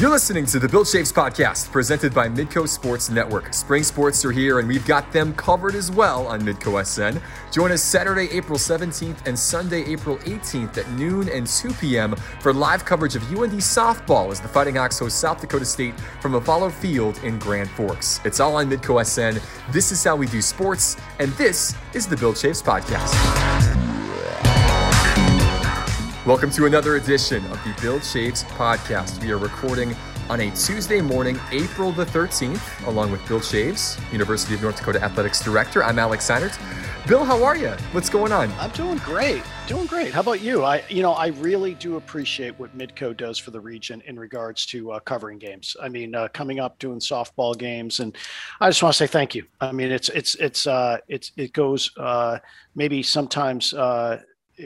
You're listening to the Bill Chaves podcast presented by Midco Sports Network. Spring sports are here and we've got them covered as well on Midco SN. Join us Saturday, April 17th and Sunday, April 18th at noon and 2 p.m. for live coverage of UND softball as the Fighting Hawks host South Dakota State from Apollo Field in Grand Forks. It's all on Midco SN. This is how we do sports, and this is the Bill Chaves podcast. Welcome to another edition of the Bill Chaves podcast. We are recording on a Tuesday morning, April the 13th, along with Bill Chaves, University of North Dakota Athletics Director. I'm Alex Seinert. Bill, how are you? What's going on? I'm doing great. Doing great. How about you? I, you know, I really do appreciate what Midco does for the region in regards to uh, covering games. I mean, uh, coming up doing softball games, and I just want to say thank you. I mean, it's it's it's uh, it's it goes uh, maybe sometimes uh,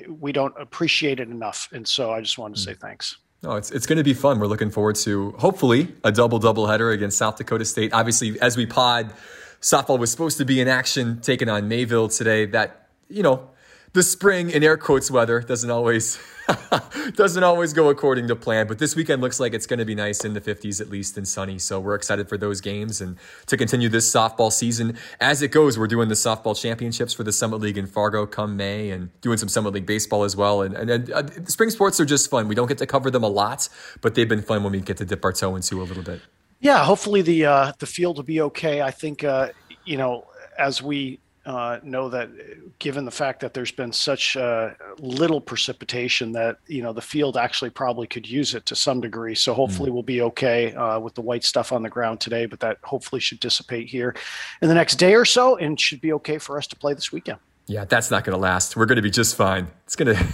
we don't appreciate it enough. And so I just wanted to say mm. thanks. No, it's it's going to be fun. We're looking forward to hopefully a double double header against South Dakota State. Obviously, as we pod, softball was supposed to be in action, taking on Mayville today. That you know, the spring in air quotes weather doesn't always doesn't always go according to plan, but this weekend looks like it's going to be nice in the 50s at least and sunny. So we're excited for those games and to continue this softball season. As it goes, we're doing the softball championships for the Summit League in Fargo come May and doing some Summit League baseball as well. And, and, and uh, spring sports are just fun. We don't get to cover them a lot, but they've been fun when we get to dip our toe into a little bit. Yeah, hopefully the uh, the field will be okay. I think uh, you know as we uh, know that given the fact that there's been such uh, little precipitation that you know the field actually probably could use it to some degree. So hopefully mm. we'll be okay uh, with the white stuff on the ground today but that hopefully should dissipate here in the next day or so and should be okay for us to play this weekend. Yeah that's not going to last. We're going to be just fine. It's going to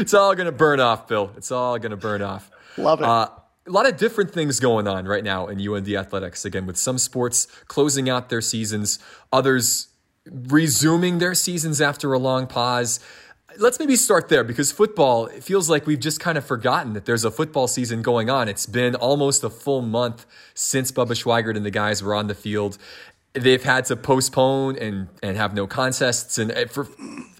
it's all going to burn off bill. It's all going to burn off. Love it. Uh, a lot of different things going on right now in UND athletics. Again, with some sports closing out their seasons, others resuming their seasons after a long pause. Let's maybe start there because football, it feels like we've just kind of forgotten that there's a football season going on. It's been almost a full month since Bubba Schweigert and the guys were on the field. They've had to postpone and, and have no contests and eh, for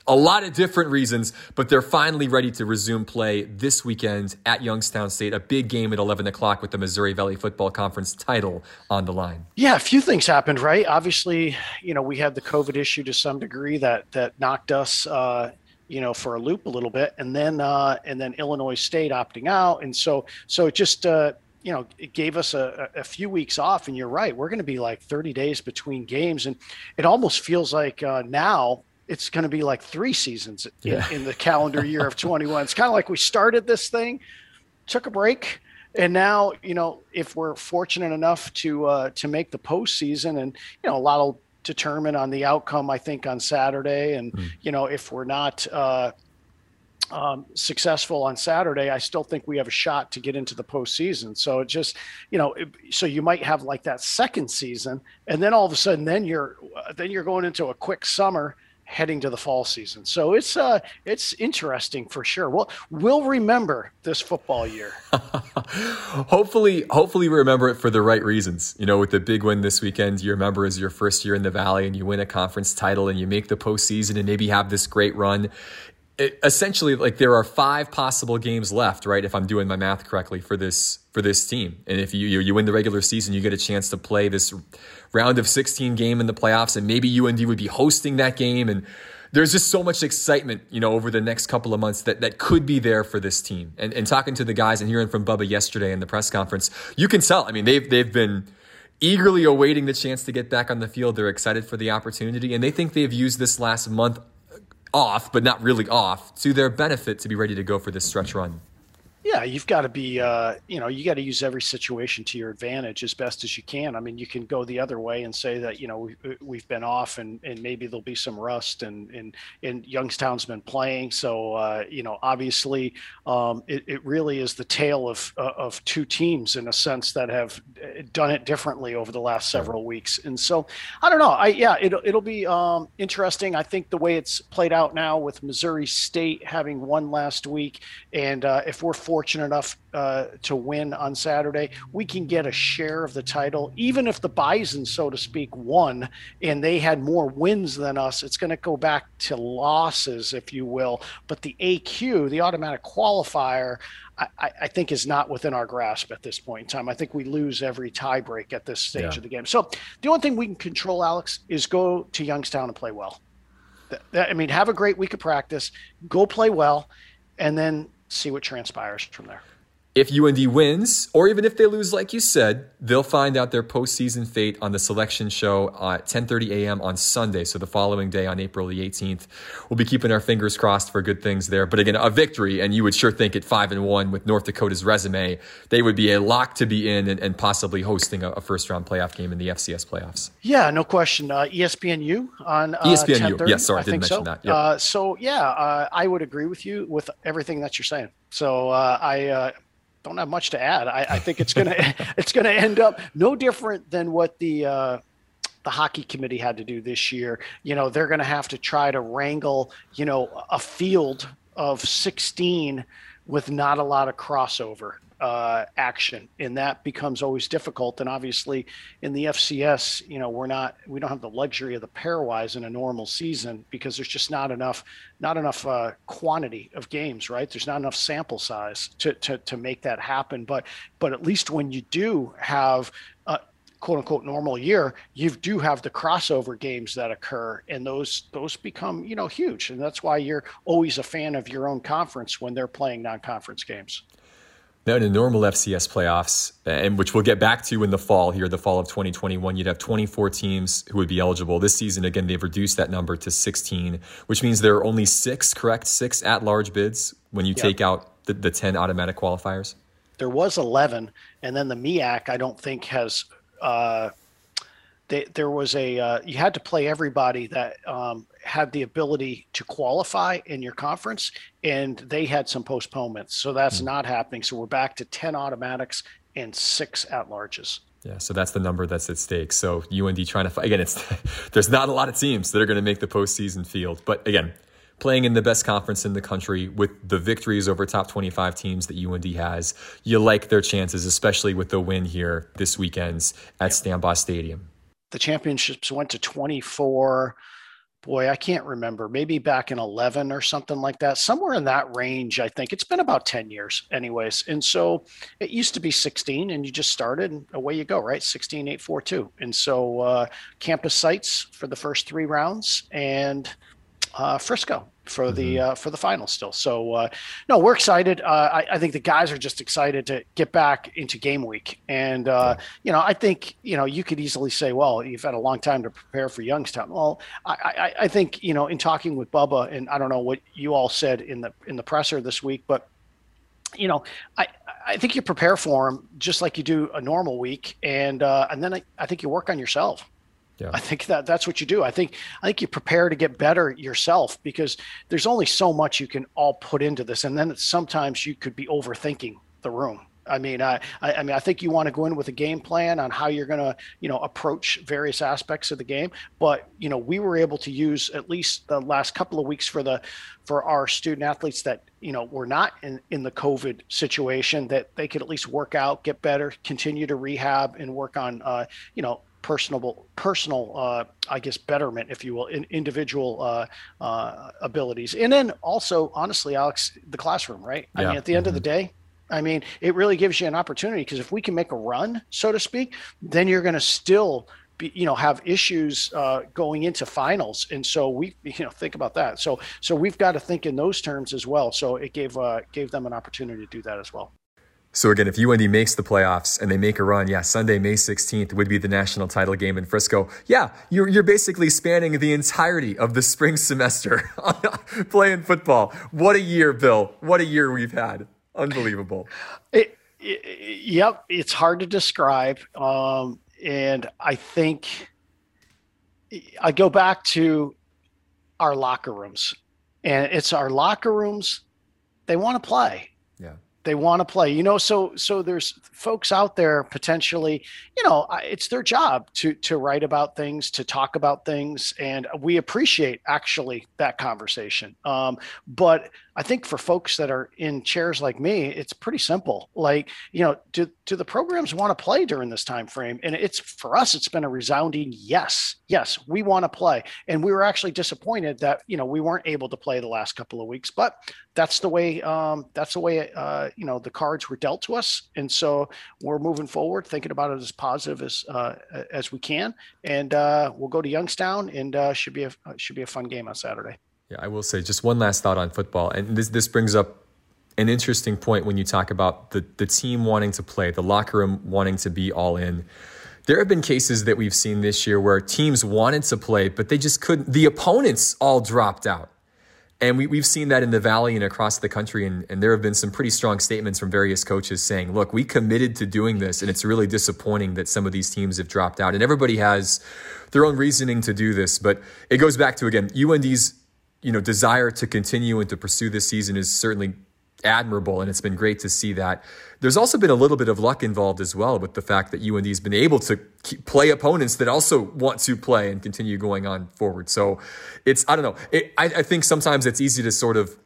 a lot of different reasons, but they're finally ready to resume play this weekend at Youngstown State, a big game at 11 o'clock with the Missouri Valley Football Conference title on the line. Yeah, a few things happened, right? Obviously, you know, we had the COVID issue to some degree that that knocked us uh, you know for a loop a little bit. And then uh, and then illinois state opting out. And so so it just uh, you know it gave us a, a few weeks off. And you're right we're going to be like 30 days between games. And it almost feels like uh, now it's going to be like three seasons yeah. in, in, the calendar year of 21. It's kind of like we started this thing, took a break, and now you know if we're fortunate enough to uh, to make the postseason, and you know a lot will determine on the outcome. I think on Saturday, and mm. you know if we're not. Uh, um, successful on Saturday, I still think we have a shot to get into the postseason. So it just, you know, it, so you might have like that second season, and then all of a sudden, then you're uh, then you're going into a quick summer, heading to the fall season. So it's uh it's interesting for sure. Well, we'll remember this football year. hopefully, hopefully remember it for the right reasons. You know, with the big win this weekend, you remember as your first year in the Valley and you win a conference title and you make the postseason and maybe have this great run it, essentially like there are five possible games left, right? If I'm doing my math correctly for this for this team, and if you you, you win the regular season, you get a chance to play this round of 16 game in the playoffs, and maybe UND would be hosting that game, and there's just so much excitement, you know, over the next couple of months that that could be there for this team. And and talking to the guys and hearing from Bubba yesterday in the press conference, you can tell. I mean, they've they've been eagerly awaiting the chance to get back on the field. They're excited for the opportunity, and they think they've used this last month off, but not really off, to their benefit to be ready to go for this stretch run. Yeah, you've got to be, uh, you know, you got to use every situation to your advantage as best as you can. I mean, you can go the other way and say that, you know, we, we've been off and, and maybe there'll be some rust and, and, and Youngstown's been playing. So, uh, you know, obviously um, it, it really is the tale of, uh, of two teams in a sense that have uh, done it differently over the last several weeks. And so I don't know. I, yeah, it'll, it'll be um, interesting. I think the way it's played out now with Missouri State having one last week. And uh, if we're fortunate enough uh, to win on Saturday, we can get a share of the title. Even if the Bison, so to speak, won and they had more wins than us, it's going to go back to losses, if you will. But the AQ, the automatic qualifier, I, I, think is not within our grasp at this point in time. I think we lose every tiebreak at this stage yeah. of the game. So the only thing we can control, Alex, is go to Youngstown and play well. That, that, I mean, have a great week of practice, go play well, and then see what transpires from there. If UND wins, or even if they lose, like you said, they'll find out their postseason fate on the selection show at 10:30 a.m. on Sunday. So the following day, on April the 18th, we'll be keeping our fingers crossed for good things there. But again, a victory, and you would sure think at five and one with North Dakota's resume, they would be a lock to be in and, and possibly hosting a, a, first round playoff game in the FCS playoffs. Yeah, no question. Uh, ESPNU on uh, ESPNU. Yes, sorry, I, I didn't mention so. that. Yep. Uh, so yeah, uh, I would agree with you with everything that you're saying. So uh, I uh, don't have much to add. I, I think it's gonna it's gonna end up no different than what the uh, the hockey committee had to do this year. You know, they're going to have to try to wrangle, you know, a field of 16 with not a lot of crossover uh, action, and that becomes always difficult. And obviously, in the FCS, you know, we're not we don't have the luxury of the pairwise in a normal season because there's just not enough not enough uh, quantity of games, right? There's not enough sample size to, to to make that happen. But but at least when you do have a quote unquote normal year, you do have the crossover games that occur, and those those become you know huge, and that's why you're always a fan of your own conference when they're playing non-conference games. Now, in the normal FCS playoffs, and which we'll get back to in the fall here, the fall of 2021, you'd have 24 teams who would be eligible. This season, again, they've reduced that number to 16, which means there are only six, correct? Six at large bids when you take out the, the 10 automatic qualifiers? There was 11, and then the MEAC, I don't think, has. Uh, they, there was a uh, you had to play everybody that um, had the ability to qualify in your conference, and they had some postponements. So that's mm-hmm. not happening. So we're back to 10 automatics and six at larges. Yeah, so that's the number that's at stake. So UND trying to again, it's there's not a lot of teams that are going to make the postseason field, but again, playing in the best conference in the country with the victories over top 25 teams that UND has, you like their chances, especially with the win here this weekend at. Stambaugh Stadium. The championships went to 24 boy, I can't remember, maybe back in 11 or something like that, somewhere in that range, I think. It's been about 10 years, anyways. And so it used to be 16, and you just started, and away you go, right? 16, 8, 4, 2. And so uh, campus sites for the first three rounds, and uh, Frisco for the mm-hmm. uh, for the final still. So uh, no, we're excited. Uh, I, I, think the guys are just excited to get back into game week, and uh, yeah. you know I think you know you could easily say, well, you've had a long time to prepare for Youngstown. Well, I, I, I think you know in talking with Bubba, and I don't know what you all said in the in the presser this week, but you know, I, I think you prepare for them just like you do a normal week, and uh, and then I, I think you work on yourself. Yeah. I think that that's what you do. I think I think you prepare to get better yourself because there's only so much you can all put into this, and then sometimes you could be overthinking the room. I mean, I, I mean, I think you want to go in with a game plan on how you're going to, you know, approach various aspects of the game. But you know, we were able to use at least the last couple of weeks for the, for our student athletes that you know were not in in the COVID situation that they could at least work out, get better, continue to rehab, and work on, uh, you know, personable personal uh, i guess betterment if you will in individual uh, uh, abilities and then also honestly alex the classroom right yeah. i mean at the end mm-hmm. of the mm-hmm. day i mean it really gives you an opportunity because if we can make a run so to speak then you're going to still be, you know have issues uh, going into finals and so we you know think about that so so we've got to think in those terms as well so it gave uh, gave them an opportunity to do that as well so again, if UND makes the playoffs and they make a run, yeah, Sunday, May 16th would be the national title game in Frisco. Yeah, you're, you're basically spanning the entirety of the spring semester playing football. What a year, Bill. What a year we've had. Unbelievable. It, it, yep, it's hard to describe. Um, and I think I go back to our locker rooms, and it's our locker rooms. They want to play they want to play you know so so there's folks out there potentially you know it's their job to to write about things to talk about things and we appreciate actually that conversation. Um, but I think for folks that are in chairs like me, it's pretty simple. Like, you know, do, do the programs want to play during this time frame? And it's for us, it's been a resounding yes. Yes, we want to play. And we were actually disappointed that, you know, we weren't able to play the last couple of weeks, but that's the way um, that's the way uh, you know the cards were dealt to us, and so we're moving forward, thinking about it as positive as uh, as we can, and uh, we'll go to Youngstown, and uh, should be a should be a fun game on Saturday. Yeah, I will say just one last thought on football, and this this brings up an interesting point when you talk about the the team wanting to play, the locker room wanting to be all in. There have been cases that we've seen this year where teams wanted to play, but they just couldn't. The opponents all dropped out. And we, we've seen that in the Valley and across the country. And, and there have been some pretty strong statements from various coaches saying, look, we committed to doing this. And it's really disappointing that some of these teams have dropped out. And everybody has their own reasoning to do this. But it goes back to, again, UND's you know desire to continue and to pursue this season is certainly admirable and it's been great to see that. There's also been a little bit of luck involved as well with the fact that UND's been able to play opponents that also want to play and continue going on forward. So it's I don't know it, I, I think sometimes it's easy to sort of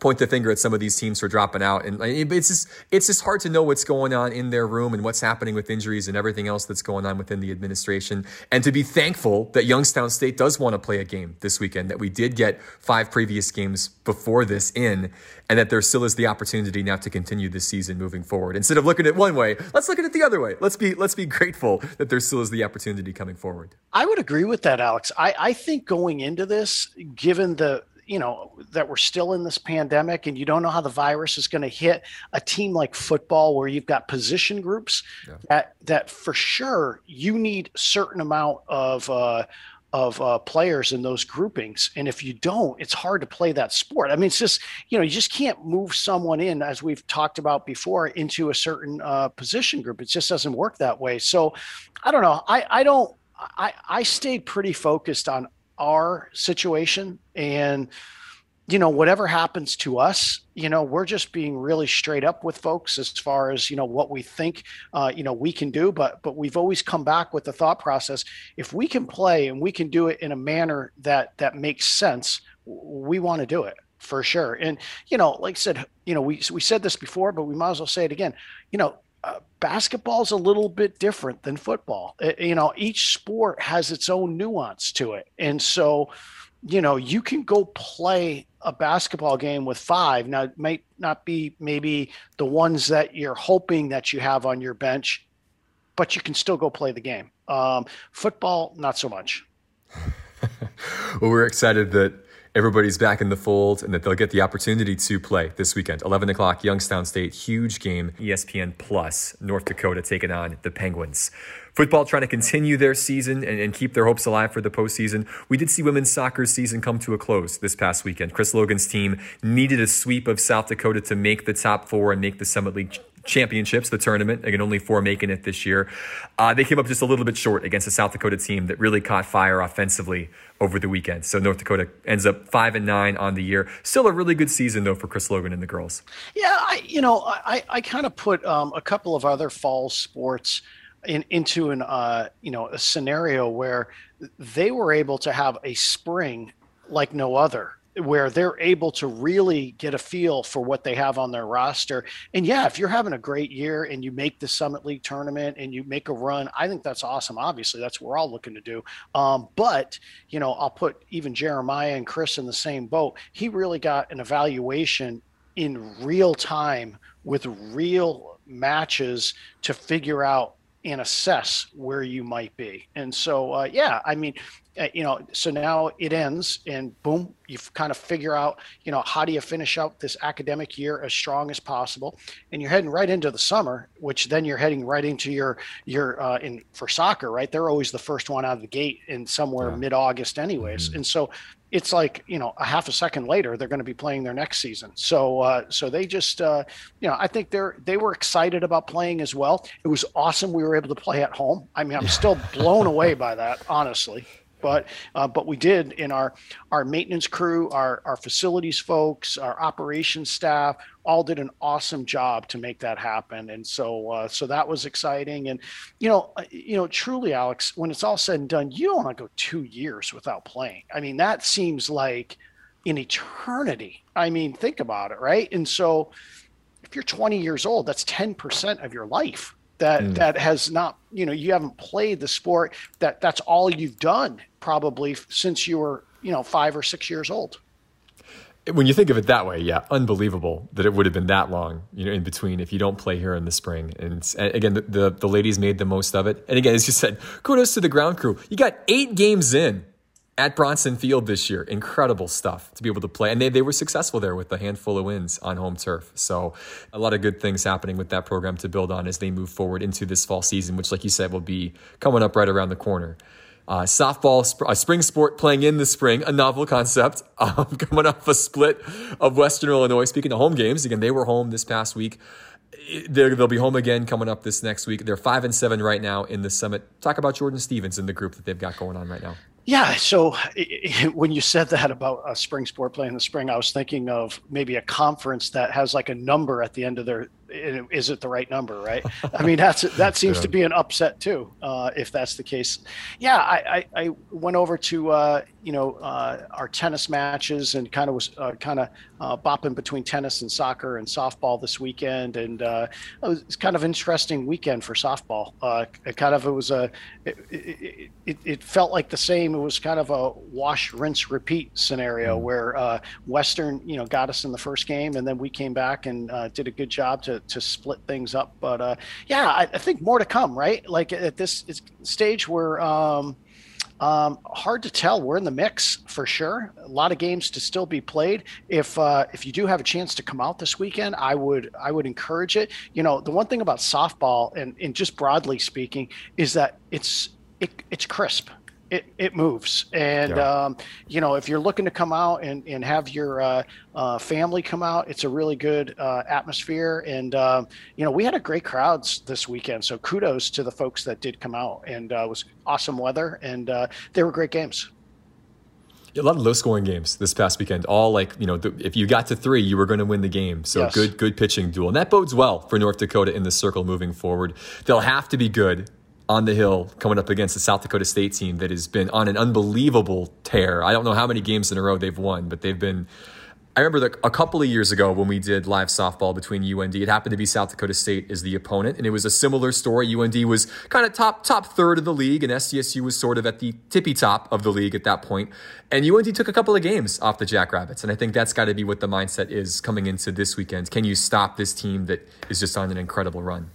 point the finger at some of these teams for dropping out. And it's just it's just hard to know what's going on in their room and what's happening with injuries and everything else that's going on within the administration. And to be thankful that Youngstown State does want to play a game this weekend, that we did get five previous games before this in, and that there still is the opportunity now to continue this season moving forward. Instead of looking at one way, let's look at it the other way. Let's be let's be grateful that there still is the opportunity coming forward. I would agree with that, Alex. I, I think going into this, given the you know that we're still in this pandemic and you don't know how the virus is going to hit a team like football where you've got position groups yeah. that that for sure you need a certain amount of uh, of uh, players in those groupings. And if you don't it's hard to play that sport. I mean it's just you know you just can't move someone in as we've talked about before into a certain uh, position group. It just doesn't work that way. So i don't know. I i don't I, I stayed pretty focused on our situation. And you know whatever happens to us you know we're just being really straight up with folks as far as you know what we think uh, you know we can do. But but we've always come back with the thought process if we can play and we can do it in a manner that that makes sense we want to do it for sure. And you know like i said you know we we said this before but we might as well say it again. You know uh, basketball's a little bit different than football. It, uh, you know, each sport has its own nuance to it. And so, you know, you can go play a basketball game with five. Now, it might not be maybe the ones that you're hoping that you have on your bench, but you can still go play the game. Um, football, not so much. well, we're excited that everybody's back in the fold and that they'll get the opportunity to play this weekend. 11 o'clock, Youngstown State, huge game, ESPN Plus, North Dakota taking on the Penguins. Football trying to continue their season and, and, keep their hopes alive for the postseason. We did see women's soccer season come to a close this past weekend. Chris Logan's team needed a sweep of South Dakota to make the top four and make the Summit League championships, the tournament. Again, only four making it this year. Uh, they came up just a little bit short against a South Dakota team that really caught fire offensively over the weekend. So North Dakota ends up five and nine on the year. Still a really good season though for Chris Logan and the girls. Yeah, I you know I I kind of put um, a couple of other fall sports. In, into an uh, you know a scenario where they were able to have a spring like no other where they're able to really get a feel for what they have on their roster. And yeah, if you're having a great year and you make the Summit League tournament and you make a run, I think that's awesome. Obviously, that's what we're all looking to do. Um, but, you know, I'll put even Jeremiah and Chris in the same boat. He really got an evaluation in real time with real matches to figure out and assess where you might be. And so, uh, yeah, I mean, uh, you know, so now it ends and boom, you kind of figure out, you know, how do you finish out this academic year as strong as possible? And you're heading right into the summer, which then you're heading right into your, your, uh, in for soccer, right? They're always the first one out of the gate in somewhere yeah. mid August, anyways. Mm-hmm. And so it's like you know a half a second later they're going to be playing their next season so uh, so they just uh, you know i think they're they were excited about playing as well it was awesome we were able to play at home i mean i'm still blown away by that honestly but uh, but we did in our our maintenance crew, our our facilities folks, our operations staff, all did an awesome job to make that happen, and so uh, so that was exciting. And you know uh, you know truly, Alex, when it's all said and done, you don't want to go two years without playing. I mean, that seems like in eternity. I mean, think about it, right? And so if you're 20 years old, that's 10% of your life that mm. that has not, you know, you haven't played the sport that that's all you've done probably since you were, you know, 5 or 6 years old when you think of it that way, yeah, unbelievable that it would have been that long, you know, in between if you don't play here in the spring. And, and again, the, the, the ladies made the most of it. And again, as you said, kudos to the ground crew. You got eight games in at Bronson Field this year. Incredible stuff to be able to play. And they, they were successful there with a handful of wins on home turf. So a lot of good things happening with that program to build on as they move forward into this fall season, which, like you said, will be coming up right around the corner. Uh, softball, sp- a spring sport playing in the spring, a novel concept. Um, coming off a split of Western Illinois. Speaking of home games, again, they were home this past week. they will be home again coming up this next week. They're five and seven right now in the summit. Talk about Jordan Stevens and the group that they've got going on right now. Yeah. So when you said that about a spring sport play in the spring, I was thinking of maybe a conference that has like a number at the end of their. Is it the right number? Right. I mean, that's that seems yeah. to be an upset too, uh, if that's the case. Yeah, I, I, I went over to uh, you know uh, our tennis matches and kind of was uh, kind of uh, bopping between tennis and soccer and softball this weekend, and uh, it was kind of interesting weekend for softball. it kind of it was a it, it, it, it felt like the same it was kind of a wash, rinse, repeat scenario mm. where uh, Western, you know, got us in the first game, and then we came back and uh, did a good job to to split things up. But uh, yeah, I, I, think more to come, right? Like at this stage, we're um, um, hard to tell. We're in the mix for sure. A lot of games to still be played. If uh, if you do have a chance to come out this weekend, I would I would encourage it. You know, the one thing about softball and, and just broadly speaking is that it's it, it's crisp it, it moves. And, yeah. um, you know, if you're looking to come out and, and have your uh, uh, family come out, it's a really good uh, atmosphere. And, um, you know, we had a great crowds this weekend. So kudos to the folks that did come out. And uh, it was awesome weather. And uh, they were great games. A lot of low scoring games this past weekend. All like, you know, the, if you got to three, you were going to win the game. So yes. good, good pitching duel. And that bodes well for North Dakota in the circle moving forward. They'll have to be good on the hill coming up against the South Dakota State team that has been on an unbelievable tear. I don't know how many games in a row they've won, but they've been. I remember that a couple of years ago when we did live softball between UND, it happened to be South Dakota State as the opponent, and it was a similar story. UND was kind of top top third of the league, and SDSU was sort of at the tippy top of the league at that point. And UND took a couple of games off the Jackrabbits, and I think that's got to be what the mindset is coming into this weekend. Can you stop this team that is just on an incredible run?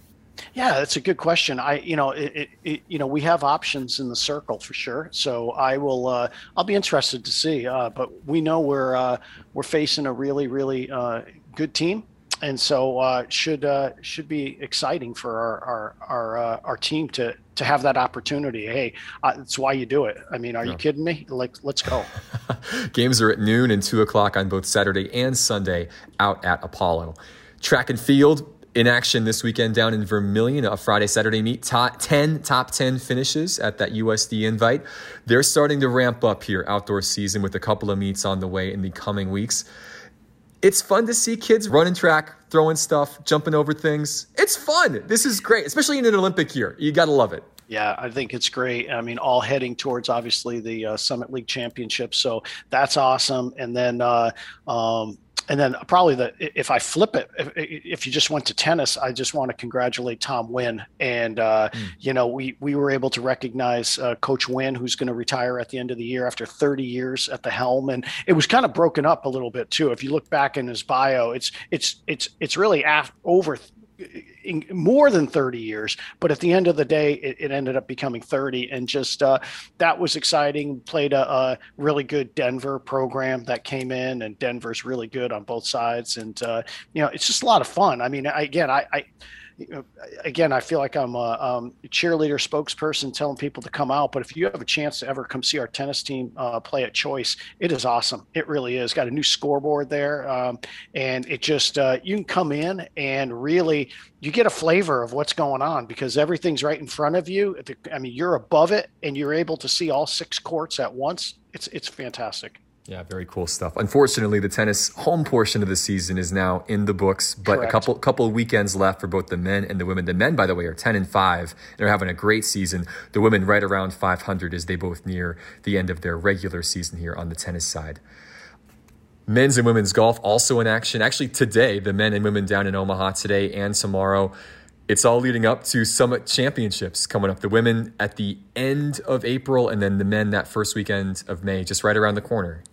Yeah, that's a good question. I, you know, it, it, you know, we have options in the circle for sure. So I will, uh, I'll be interested to see. Uh, but we know we're uh, we're facing a really, really uh, good team, and so uh, should uh, should be exciting for our our our, our team to to have that opportunity. Hey, that's why you do it. I mean, are yeah. you kidding me? Like, let's go. Games are at noon and two o'clock on both Saturday and Sunday out at Apollo. Track and field in action this weekend down in Vermillion, a Friday Saturday meet. Top, 10 top 10 finishes at that USD invite. They're starting to ramp up here outdoor season with a couple of meets on the way in the coming weeks. It's fun to see kids running track, throwing stuff, jumping over things. It's fun. This is great, especially in an Olympic year. You got to love it. Yeah, I think it's great. I mean, all heading towards obviously the uh, Summit League Championship, so that's awesome. And then uh, um, and then probably the if I flip it, if, if, you just went to tennis, I just want to congratulate Tom Wynn, and uh, mm. you know we we were able to recognize uh, Coach Wynn, who's going to retire at the end of the year after 30 years at the helm, and it was kind of broken up a little bit too. If you look back in his bio, it's it's it's it's really af- over more than 30 years but at the end of the day it, it ended up becoming 30 and just uh, that was exciting played a, a, really good denver program that came in and denver's really good on both sides and uh, you know it's just a lot of fun. I mean I, again I, I again, I feel like I'm a, um, cheerleader spokesperson telling people to come out. But if you have a chance to ever come see our tennis team uh, play at Choice, it is awesome. It really is. Got a new scoreboard there, um, and it just uh, you can come in and really you get a flavor of what's going on because everything's right in front of you. I mean, you're above it, and you're able to see all six courts at once. It's it's fantastic. Yeah, very cool stuff. Unfortunately, the tennis home portion of the season is now in the books, but Correct. a couple couple of weekends left for both the men and the women. The men, by the way, are ten and five. They're having a great season. The women right around five hundred as they both near the end of their regular season here on the tennis side. Men's and women's golf also in action. Actually, today, the men and women down in Omaha today and tomorrow. It's all leading up to Summit Championships coming up. The women at the end of April, and then the men that first weekend of May, just right around the corner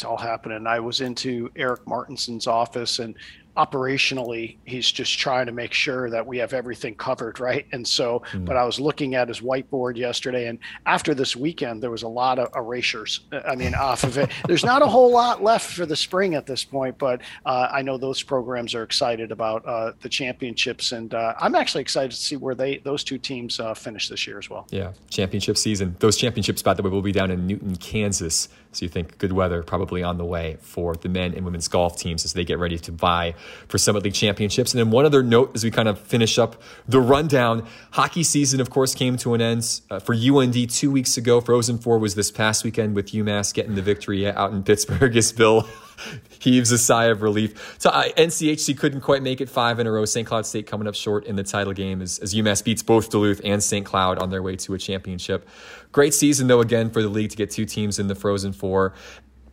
it's all happening. I was into Eric Martinson's office and operationally he's just trying to make sure that we have everything covered right and so mm. but i was looking at his whiteboard yesterday and after this weekend there was a lot of erasures i mean off of it there's not a whole lot left for the spring at this point but uh, i know those programs are excited about uh, the championships and uh, i'm actually excited to see where they those two teams uh, finish this year as well yeah championship season those championships by the way will be down in newton kansas so you think good weather probably on the way for the men and women's golf teams as they get ready to vie for Summit League championships. And then one other note as we kind of finish up the rundown hockey season, of course, came to an end uh, for UND two weeks ago. Frozen Four was this past weekend with UMass getting the victory out in Pittsburgh as Bill heaves a sigh of relief. So uh, NCHC couldn't quite make it five in a row. St. Cloud State coming up short in the title game as, as UMass beats both Duluth and St. Cloud on their way to a championship. Great season, though, again, for the league to get two teams in the Frozen Four.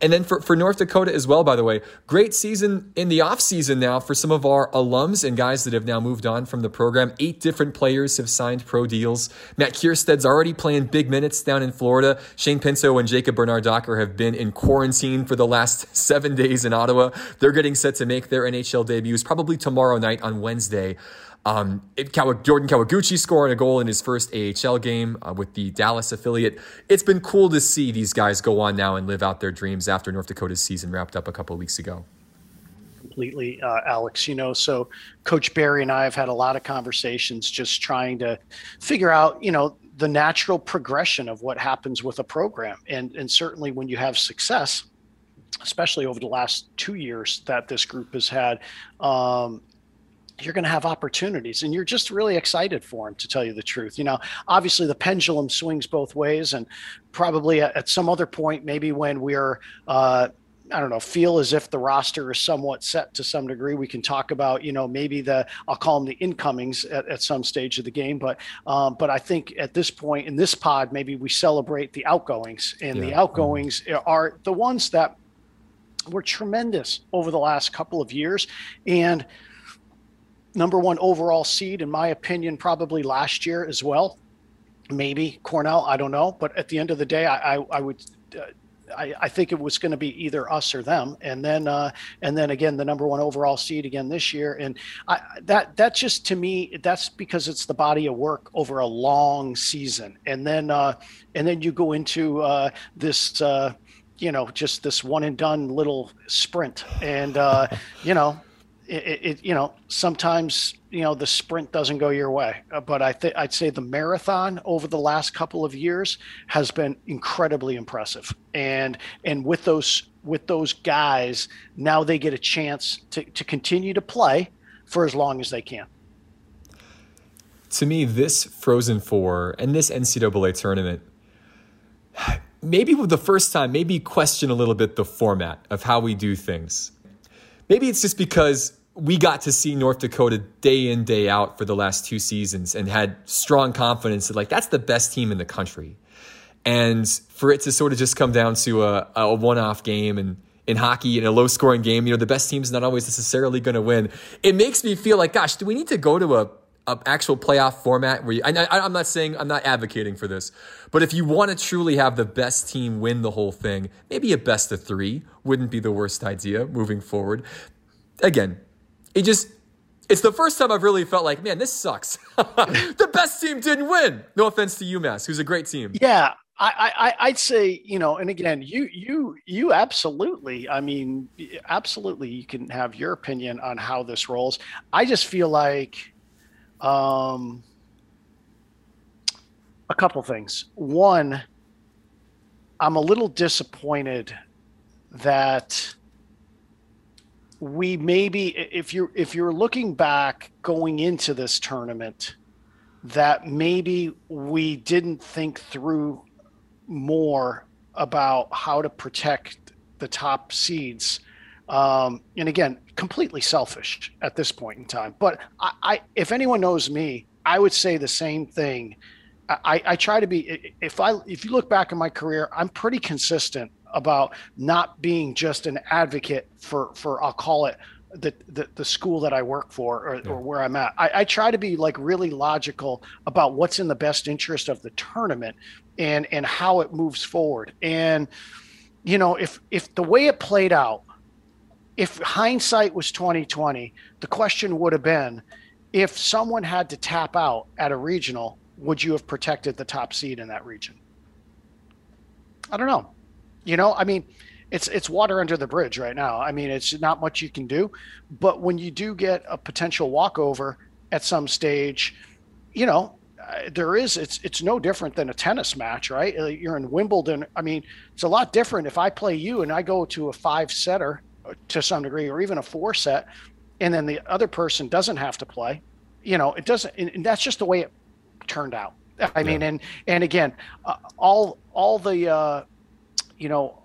And then for, for North Dakota as well, by the way, great season in the offseason now for some of our alums and guys that have now moved on from the program. Eight different players have signed pro deals. Matt Kiersted's already playing big minutes down in Florida. Shane Pinto and Jacob Bernard Docker have been in quarantine for the last seven days in Ottawa. They're getting set to make their NHL debuts probably tomorrow night on Wednesday. Um, it, Jordan Kawaguchi scoring a goal in his first AHL game uh, with the Dallas affiliate. It's been cool to see these guys go on now and live out their dreams after North Dakota's season wrapped up a couple weeks ago. Completely, uh, Alex. You know, so Coach Berry and I have had a lot of conversations just trying to figure out, you know, the natural progression of what happens with a program. And, and certainly when you have success, especially over the last two years that this group has had, um, you're going to have opportunities and you're just really excited for him to tell you the truth you know obviously the pendulum swings both ways and probably at, some other point maybe when we're uh, I don't know, feel as if the roster is somewhat set to some degree. We can talk about, you know, maybe the I'll call them the incomings at, at some stage of the game, but um, but I think at this point in this pod, maybe we celebrate the outgoings, and yeah. the outgoings are the ones that were tremendous over the last couple of years, and number one overall seed, in my opinion, probably last year as well. Maybe Cornell, I don't know. But at the end of the day, I, I, I would. Uh, I, I, think it was going to be either us or them, and then uh, and then again the number one overall seed again this year, and I, that that just to me that's because it's the body of work over a long season, and then uh, and then you go into uh, this uh, you know just this one and done little sprint, and uh, you know it, it, you know sometimes you know the sprint doesn't go your way. Uh, but i think i'd say the marathon over the last couple of years has been incredibly impressive. And and with those with those guys now they get a chance to, to continue to play for as long as they can. To me this frozen four and this ncaa tournament maybe for the first time maybe question a little bit the format of how we do things. Maybe it's just because we got to see North Dakota day in, day out for the last two seasons and had strong confidence that, like, that's the best team in the country. And for it to sort of just come down to a, a one off game and in hockey in a low scoring game, you know, the best team's not always necessarily going to win. It makes me feel like, gosh, do we need to go to a, a actual playoff format where you, I, I'm not saying, I'm not advocating for this, but if you want to truly have the best team win the whole thing, maybe a best of three wouldn't be the worst idea moving forward. Again, it just it's the first time I've really felt like, man, this sucks. the best team didn't win. No offense to UMass, who's a great team. Yeah, I, I, would say, you know, and again, you, you, you absolutely, I mean, absolutely, you can have your opinion on how this rolls. I just feel like, um, a couple things. One, I'm a little disappointed that we maybe if you're if you're looking back going into this tournament that maybe we didn't think through more about how to protect the top seeds. Um, and again completely selfish at this point in time. But I, I if anyone knows me i would say the same thing. I, I, try to be if I if you look back in my career, I'm pretty consistent about not being just an advocate for for I'll call it the, the, the school that I work for or, yeah. or where I'm at. I, I, try to be like really logical about what's in the best interest of the tournament and and how it moves forward. And you know, if if the way it played out, if hindsight was 2020, the question would have been if someone had to tap out at a regional, would you have protected the top seed in that region? I don't know. You know, I mean, it's it's water under the bridge right now. I mean, it's not much you can do, but when you do get a potential walkover at some stage, you know, uh, there is it's it's no different than a tennis match, right? Uh, you're in Wimbledon. I mean, it's a lot different if I play you and I go to a five setter uh, to some degree, or even a four set, and then the other person doesn't have to play. You know, it doesn't, and that's just the way it turned out. I mean, yeah. and and again, uh, all all the uh, you know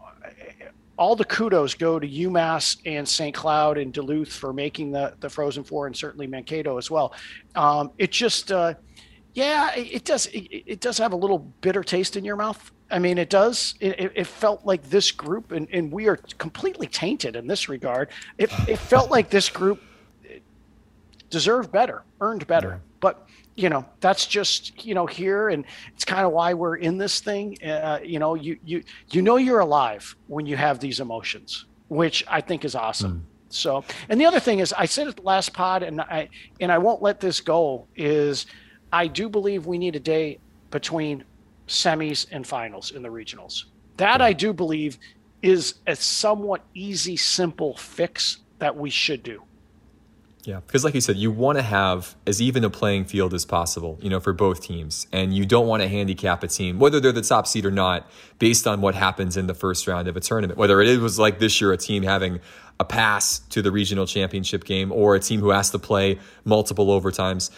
all the kudos go to UMass and St. Cloud and Duluth for making the the Frozen Four, and certainly Mankato as well. Um, it just, uh, yeah, it, it does. It, it, does have a little bitter taste in your mouth. I mean, it does. It, it felt like this group, and, and we are completely tainted in this regard. It, it felt like this group deserved better, earned better. But you know that's just you know here and it's kind of why we're in this thing uh, you know you you you know you're alive when you have these emotions which i think is awesome. Mm. so and the other thing is i said at the last pod and i and i won't let this go is i do believe we need a day between semis and finals in the regionals. That i do believe is a somewhat easy simple fix that we should do yeah, because like you said, you want to have as even a playing field as possible, you know, for both teams, and you don't want to handicap a team, whether they're the top seed or not, based on what happens in the first round of a tournament. Whether it was like this year, a team having a pass to the regional championship game, or a team who has to play multiple overtimes.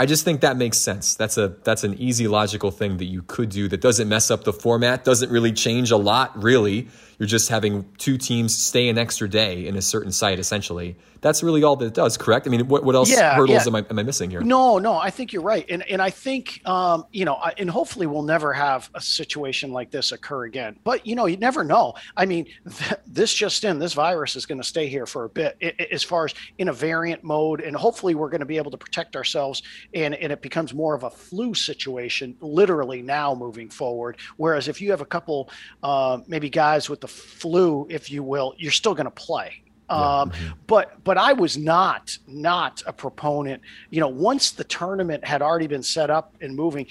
I just think that makes sense. That's a that's an easy logical thing that you could do that doesn't mess up the format, doesn't really change a lot really. You're just having two teams stay an extra day in a certain site essentially that's really all that it does, correct? I mean, what, what else yeah, hurdles yeah. Am, I, am I missing here? No, no, I think you're right. And, and I think, um, you know, and hopefully we'll never have a situation like this occur again. But, you know, you never know. I mean, th- this just in, this virus is going to stay here for a bit it, it, as far as in a variant mode. And hopefully we're going to be able to protect ourselves and, and it becomes more of a flu situation literally now moving forward. Whereas if you have a couple, uh, maybe guys with the flu, if you will, you're still going to play um, mm-hmm. But but I was not not a proponent. You know, once the tournament had already been set up and moving,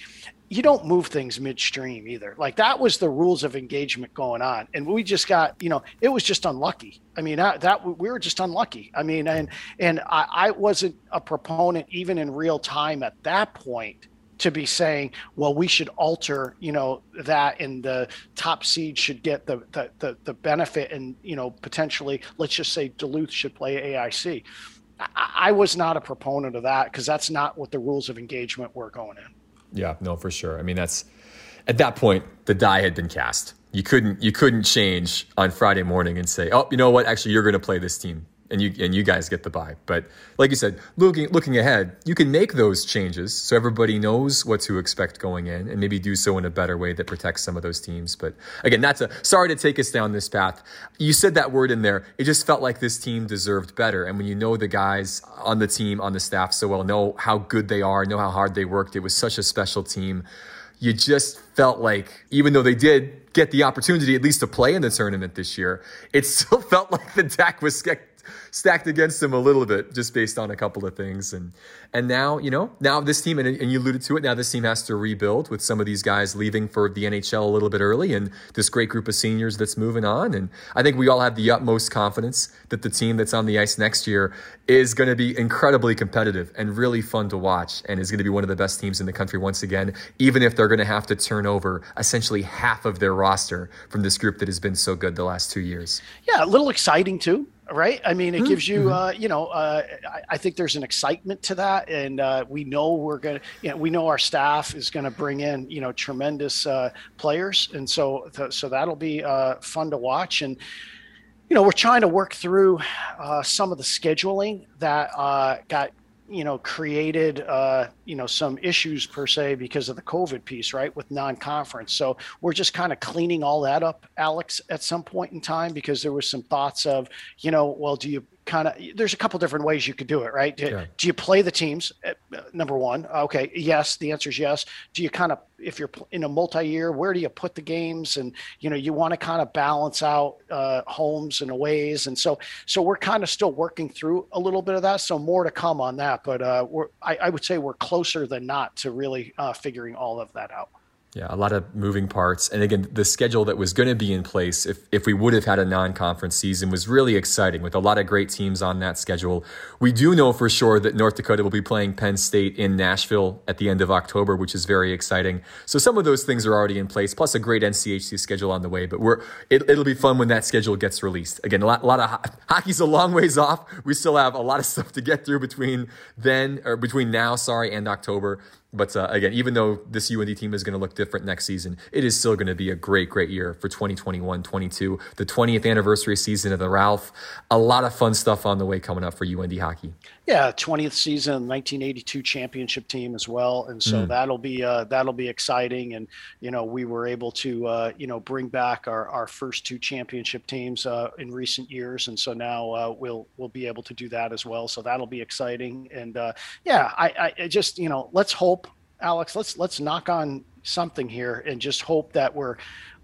you don't move things midstream either. Like that was the rules of engagement going on, and we just got you know it was just unlucky. I mean that, that we were just unlucky. I mean, and and I, I wasn't a proponent even in real time at that point to be saying, well, we should alter, you know, that and the top seed should get the, the, the, the benefit and, you know, potentially, let's just say Duluth should play AIC. I, I was not a proponent of that because that's not what the rules of engagement were going in. Yeah, no, for sure. I mean, that's at that point, the die had been cast. You couldn't you couldn't change on Friday morning and say, oh, you know what? Actually, you're going to play this team and you and you guys get the buy. But like you said, looking looking ahead, you can make those changes so everybody knows what to expect going in, and maybe do so in a better way that protects some of those teams. But again, that's a sorry to take us down this path. You said that word in there. It just felt like this team deserved better. And when you know the guys on the team, on the staff so well, know how good they are, know how hard they worked. It was such a special team. You just felt like, even though they did get the opportunity at least to play in the tournament this year, it still felt like the deck was stacked against him a little bit just based on a couple of things. And and now, you know, now this team, and, and you alluded to it, now this team has to rebuild with some of these guys leaving for the NHL a little bit early and this great group of seniors that's moving on. And I think we all have the utmost confidence that the team that's on the ice next year is going to be incredibly competitive and really fun to watch and is going to be one of the best teams in the country once again, even if they're going to have to turn over essentially half of their roster from this group that has been so good the last two years. Yeah, a little exciting too right? I mean, it mm-hmm. gives you, mm-hmm. uh, you know, uh, I, I, think there's an excitement to that, and uh, we know we're gonna, you know, we know our staff is going to bring in, you know, tremendous uh, players, and so th- so that'll be uh, fun to watch, and you know, we're trying to work through uh, some of the scheduling that got you know created uh, you know some issues per se because of the covid piece right with non-conference. So we're just kind of cleaning all that up alex at some point in time because there was some thoughts of you know well do you kind of there's a couple different ways you could do it right? Do, yeah. do you play the teams uh, number one? Okay yes the answer is yes. Do you kind of if you're in a multi-year where do you put the games? And you know you want to kind of balance out uh, homes and aways. And so so we're kind of still working through a little bit of that. So more to come on that but uh, we're I, I would say we're closer than not to really uh, figuring all of that out yeah, a lot of moving parts. And again, the schedule that was going to be in place if, if we would have had a non conference season was really exciting with a lot of great teams on that schedule. We do know for sure that North Dakota will be playing Penn State in Nashville at the end of October, which is very exciting. So some of those things are already in place, plus a great NCHC schedule on the way. But we're it, will be fun when that schedule gets released. Again, a lot, a lot of ho- hockey's a long ways off. We still have a lot of stuff to get through between then or between now, sorry, and October. But uh, again, even though this UND team is going to look different next season, it is still going to be a great, great year for 2021 22. The 20th anniversary season of the Ralph. A lot of fun stuff on the way coming up for UND hockey. Yeah, 20th season, 1982 championship team as well, and so mm. that'll be uh, that'll be exciting. And you know, we were able to uh, you know bring back our, our first two championship teams uh, in recent years, and so now uh, we'll we'll be able to do that as well. So that'll be exciting. And uh, yeah, I, I just you know let's hope, Alex, let's let's knock on something here and just hope that we're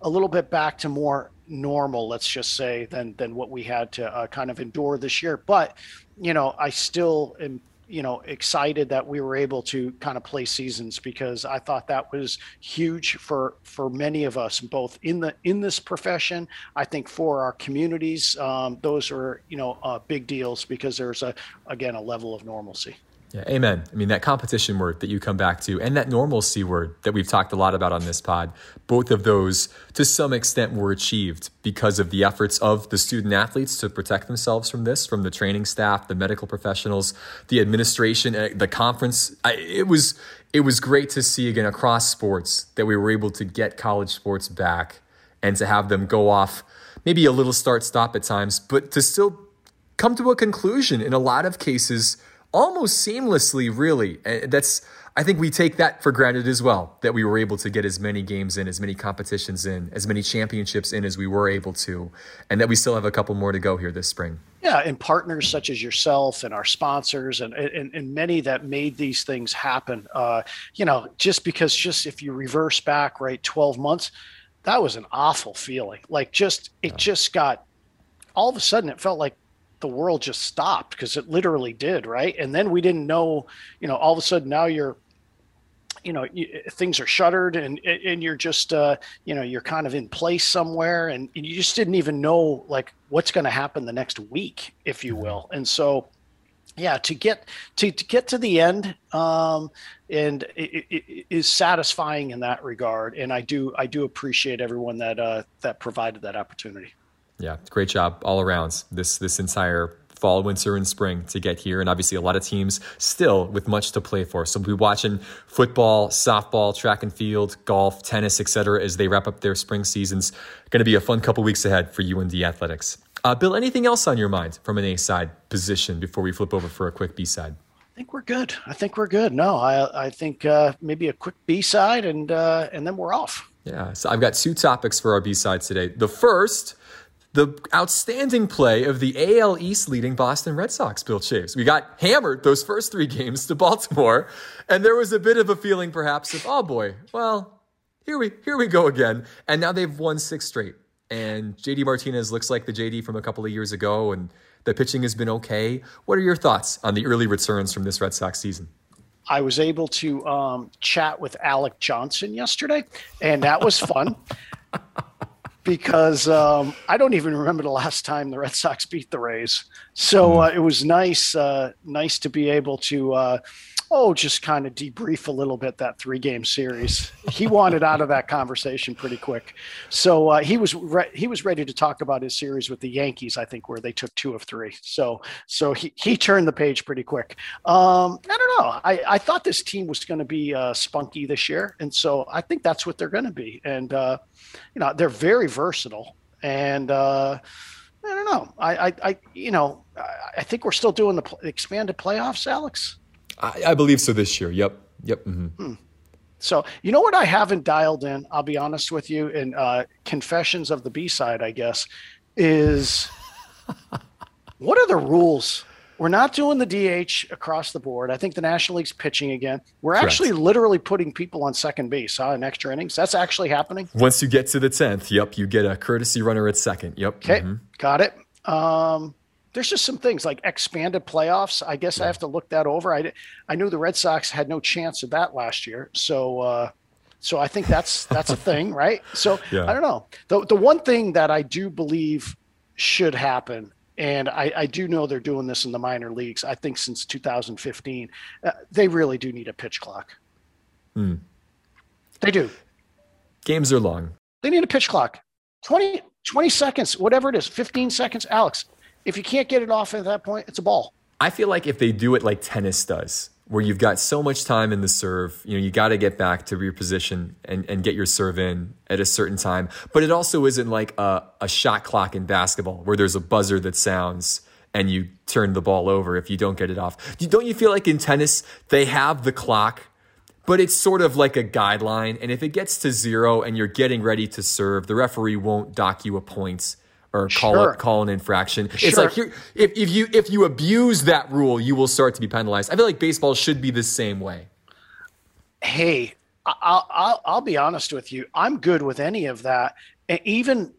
a little bit back to more normal, let's just say, than than what we had to uh, kind of endure this year. But you know, I still am you know excited that we were able to kind of play seasons because I thought that was huge for for many of us both in the in this profession I think for our communities um, those are you know uh, big deals because there's a again a level of normalcy. Yeah, amen. I mean, that competition word that you come back to and that normalcy word that we've talked a lot about on this pod, both of those to some extent were achieved because of the efforts of the student athletes to protect themselves from this, from the training staff, the medical professionals, the administration, uh, the conference. It was it was great to see again across sports that we were able to get college sports back and to have them go off maybe a little start stop at times, but to still come to a conclusion in a lot of cases almost seamlessly, really. That's I think we take that for granted as well that we were able to get as many games in, as many competitions in, as many championships in as we were able to, and that we still have a couple more to go here this spring. Yeah, and partners such as yourself and our sponsors and and, and many that made these things happen. Uh, you know, just because just if you reverse back right twelve months, that was an awful feeling. Like just it just got all of a sudden it felt like the world just stopped because it literally did, right? And then we didn't know, you know, all of a sudden now you're you know you, things are shuttered and and you're just uh, you know you're kind of in place somewhere and, and you just didn't even know like what's going to happen the next week if you will. And so yeah to get to, to get to the end um, and it, it, it is satisfying in that regard. And i do i do appreciate everyone that uh, that provided that opportunity yeah, great job all around this this entire fall, winter, and spring to get here. And obviously, a lot of teams still with much to play for. So we'll be watching football, softball, track and field, golf, tennis, etc. as they wrap up their spring seasons. Going to be a fun couple weeks ahead for UND athletics. Uh, Bill, anything else on your mind from an A side position before we flip over for a quick B side? I think we're good. I think we're good. No, I I think uh, maybe a quick B side and uh, and then we're off. Yeah. So I've got two topics for our B side today. The first the outstanding play of the AL East leading Boston Red Sox, Bill Chaves. We got hammered those first three games to Baltimore, and there was a bit of a feeling perhaps of, oh boy, well, here we here we go again. And now they've won six straight. And JD Martinez looks like the JD from a couple of years ago, and the pitching has been okay. What are your thoughts on the early returns from this Red Sox season? I was able to um, chat with Alec Johnson yesterday, and that was fun. Because um, I don't even remember the last time the Red Sox beat the Rays. So mm. uh, it was nice, uh, nice to be able to, uh, oh, just kind of debrief a little bit that three game series. He wanted out of that conversation pretty quick, so uh, he was re- he was ready to talk about his series with the Yankees. I think where they took two of three. So so he he turned the page pretty quick. Um, I don't know. I I thought this team was going to be uh, spunky this year, and so I think that's what they're going to be. And uh, you know, they're very versatile. And uh, I don't know. I, I, I, you know, I think we're still doing the expanded playoffs, Alex. I, I believe so this year. Yep. Yep. Mm-hmm. Hmm. So, you know what I haven't dialed in, I'll be honest with you, in uh, Confessions of the B side, I guess, is what are the rules? We're not doing the DH across the board. I think the National League's pitching again. We're Correct. actually literally putting people on second base huh, in extra innings. That's actually happening. Once you get to the 10th, yep, you get a courtesy runner at second. Yep. Okay, mm-hmm. got it. Um, there's just some things like expanded playoffs. I guess yeah. I have to look that over. I, I knew the Red Sox had no chance of that last year. So, uh, so I think that's that's a thing, right? So yeah. I don't know. The the one thing that I do believe should happen, and I, I do know they're doing this in the minor leagues. I think since 2015, uh, they really do need a pitch clock. Mm. They do. Games are long. They need a pitch clock. 20, 20 seconds, whatever it is, 15 seconds. Alex, if you can't get it off at that point, it's a ball. I feel like if they do it like tennis does, where you've got so much time in the serve, you know, you got to get back to your position and, and get your serve in at a certain time. But it also isn't like a, a shot clock in basketball where there's a buzzer that sounds and you turn the ball over if you don't get it off. Don't you feel like in tennis, they have the clock, but it's sort of like a guideline. And if it gets to zero and you're getting ready to serve, the referee won't dock you a point or call sure. call an infraction. Sure. It's like here, if, if you if you abuse that rule, you will start to be penalized. I feel like baseball should be the same way. Hey, I'll I'll, I'll be honest with you. I'm good with any of that. And even